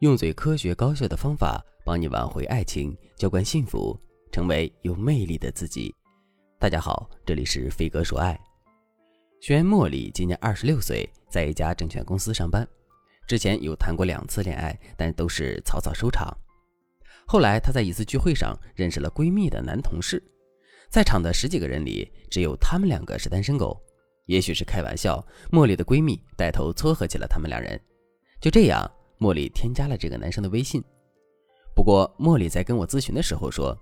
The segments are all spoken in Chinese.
用最科学高效的方法帮你挽回爱情，浇灌幸福，成为有魅力的自己。大家好，这里是飞哥说爱。学员茉莉今年二十六岁，在一家证券公司上班。之前有谈过两次恋爱，但都是草草收场。后来她在一次聚会上认识了闺蜜的男同事，在场的十几个人里，只有他们两个是单身狗。也许是开玩笑，茉莉的闺蜜带头撮合起了他们两人。就这样。茉莉添加了这个男生的微信，不过茉莉在跟我咨询的时候说，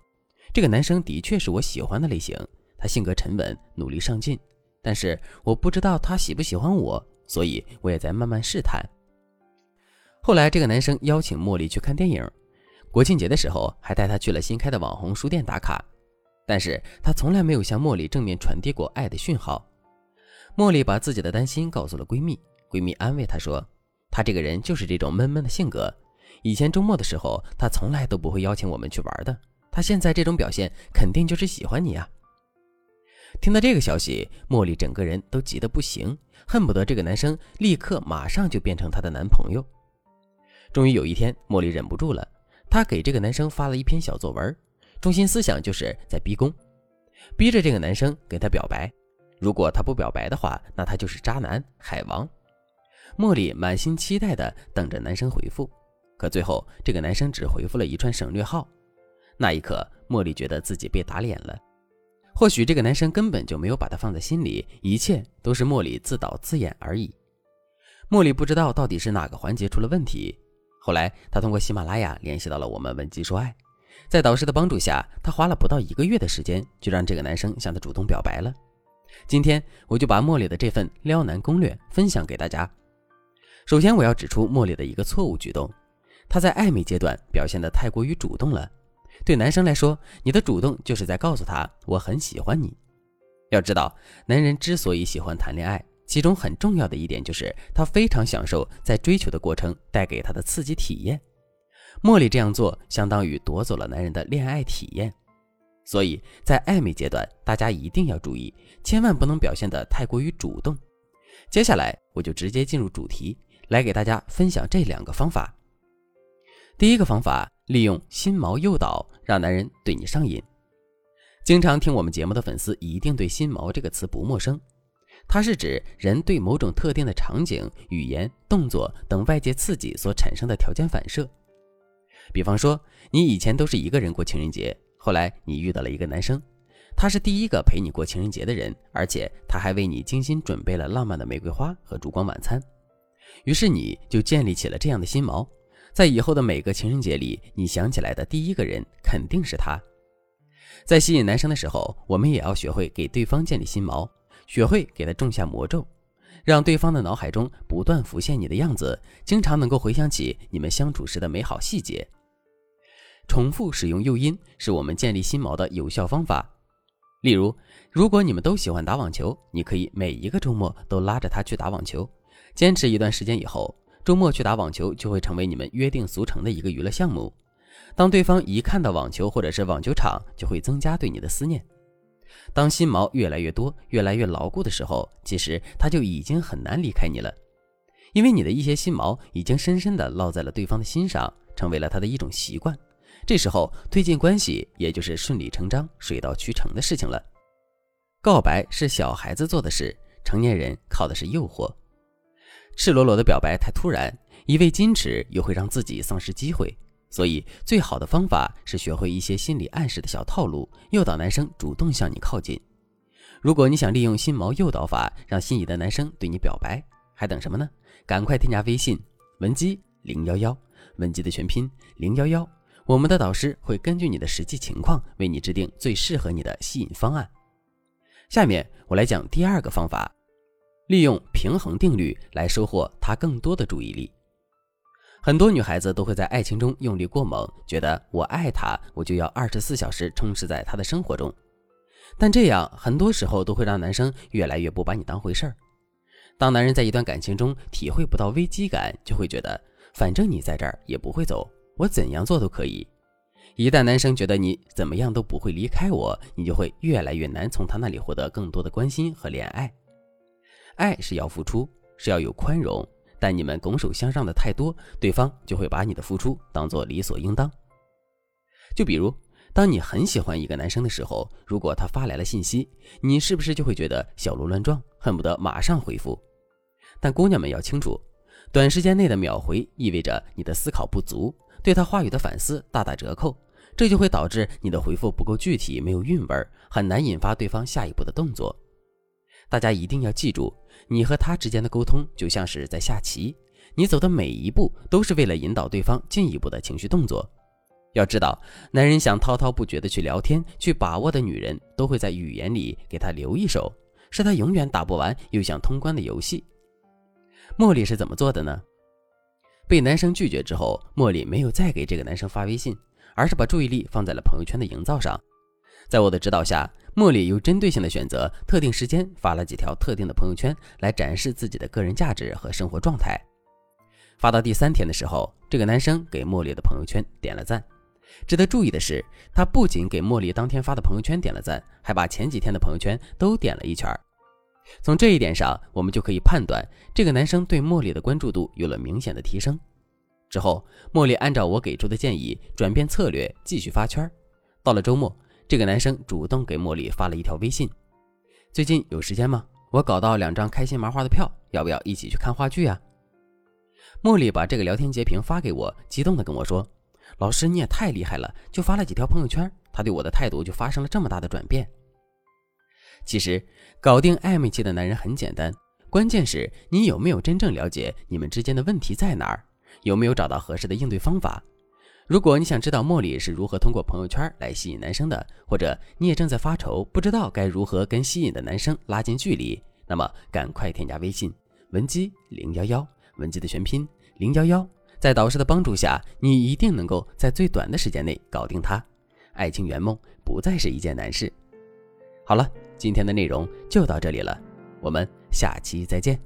这个男生的确是我喜欢的类型，他性格沉稳，努力上进，但是我不知道他喜不喜欢我，所以我也在慢慢试探。后来这个男生邀请茉莉去看电影，国庆节的时候还带她去了新开的网红书店打卡，但是他从来没有向茉莉正面传递过爱的讯号。茉莉把自己的担心告诉了闺蜜，闺蜜安慰她说。他这个人就是这种闷闷的性格。以前周末的时候，他从来都不会邀请我们去玩的。他现在这种表现，肯定就是喜欢你啊！听到这个消息，茉莉整个人都急得不行，恨不得这个男生立刻马上就变成她的男朋友。终于有一天，茉莉忍不住了，她给这个男生发了一篇小作文，中心思想就是在逼宫，逼着这个男生给她表白。如果他不表白的话，那他就是渣男海王。茉莉满心期待地等着男生回复，可最后这个男生只回复了一串省略号。那一刻，茉莉觉得自己被打脸了。或许这个男生根本就没有把她放在心里，一切都是茉莉自导自演而已。茉莉不知道到底是哪个环节出了问题。后来，她通过喜马拉雅联系到了我们文姬说爱，在导师的帮助下，她花了不到一个月的时间，就让这个男生向她主动表白了。今天，我就把茉莉的这份撩男攻略分享给大家。首先，我要指出茉莉的一个错误举动，她在暧昧阶段表现得太过于主动了。对男生来说，你的主动就是在告诉他我很喜欢你。要知道，男人之所以喜欢谈恋爱，其中很重要的一点就是他非常享受在追求的过程带给他的刺激体验。茉莉这样做，相当于夺走了男人的恋爱体验。所以在暧昧阶段，大家一定要注意，千万不能表现得太过于主动。接下来，我就直接进入主题。来给大家分享这两个方法。第一个方法，利用心锚诱导，让男人对你上瘾。经常听我们节目的粉丝一定对“心锚”这个词不陌生，它是指人对某种特定的场景、语言、动作等外界刺激所产生的条件反射。比方说，你以前都是一个人过情人节，后来你遇到了一个男生，他是第一个陪你过情人节的人，而且他还为你精心准备了浪漫的玫瑰花和烛光晚餐。于是你就建立起了这样的心锚，在以后的每个情人节里，你想起来的第一个人肯定是他。在吸引男生的时候，我们也要学会给对方建立心锚，学会给他种下魔咒，让对方的脑海中不断浮现你的样子，经常能够回想起你们相处时的美好细节。重复使用诱因是我们建立心锚的有效方法。例如，如果你们都喜欢打网球，你可以每一个周末都拉着他去打网球。坚持一段时间以后，周末去打网球就会成为你们约定俗成的一个娱乐项目。当对方一看到网球或者是网球场，就会增加对你的思念。当心毛越来越多、越来越牢固的时候，其实他就已经很难离开你了，因为你的一些心毛已经深深地烙在了对方的心上，成为了他的一种习惯。这时候推进关系也就是顺理成章、水到渠成的事情了。告白是小孩子做的事，成年人靠的是诱惑。赤裸裸的表白太突然，一味矜持又会让自己丧失机会，所以最好的方法是学会一些心理暗示的小套路，诱导男生主动向你靠近。如果你想利用心锚诱导法让心仪的男生对你表白，还等什么呢？赶快添加微信文姬零幺幺，文姬的全拼零幺幺，我们的导师会根据你的实际情况为你制定最适合你的吸引方案。下面我来讲第二个方法。利用平衡定律来收获他更多的注意力。很多女孩子都会在爱情中用力过猛，觉得我爱他，我就要二十四小时充斥在他的生活中。但这样很多时候都会让男生越来越不把你当回事儿。当男人在一段感情中体会不到危机感，就会觉得反正你在这儿也不会走，我怎样做都可以。一旦男生觉得你怎么样都不会离开我，你就会越来越难从他那里获得更多的关心和怜爱。爱是要付出，是要有宽容，但你们拱手相让的太多，对方就会把你的付出当做理所应当。就比如，当你很喜欢一个男生的时候，如果他发来了信息，你是不是就会觉得小鹿乱撞，恨不得马上回复？但姑娘们要清楚，短时间内的秒回意味着你的思考不足，对他话语的反思大打折扣，这就会导致你的回复不够具体，没有韵味，很难引发对方下一步的动作。大家一定要记住，你和他之间的沟通就像是在下棋，你走的每一步都是为了引导对方进一步的情绪动作。要知道，男人想滔滔不绝的去聊天、去把握的女人，都会在语言里给他留一手，是他永远打不完又想通关的游戏。茉莉是怎么做的呢？被男生拒绝之后，茉莉没有再给这个男生发微信，而是把注意力放在了朋友圈的营造上。在我的指导下，茉莉有针对性的选择特定时间发了几条特定的朋友圈，来展示自己的个人价值和生活状态。发到第三天的时候，这个男生给茉莉的朋友圈点了赞。值得注意的是，他不仅给茉莉当天发的朋友圈点了赞，还把前几天的朋友圈都点了一圈。从这一点上，我们就可以判断这个男生对茉莉的关注度有了明显的提升。之后，茉莉按照我给出的建议，转变策略，继续发圈。到了周末。这个男生主动给茉莉发了一条微信：“最近有时间吗？我搞到两张开心麻花的票，要不要一起去看话剧啊？”茉莉把这个聊天截屏发给我，激动地跟我说：“老师，你也太厉害了！就发了几条朋友圈，他对我的态度就发生了这么大的转变。”其实，搞定暧昧期的男人很简单，关键是你有没有真正了解你们之间的问题在哪儿，有没有找到合适的应对方法。如果你想知道茉莉是如何通过朋友圈来吸引男生的，或者你也正在发愁，不知道该如何跟吸引的男生拉近距离，那么赶快添加微信文姬零幺幺，文姬的全拼零幺幺，在导师的帮助下，你一定能够在最短的时间内搞定他，爱情圆梦不再是一件难事。好了，今天的内容就到这里了，我们下期再见。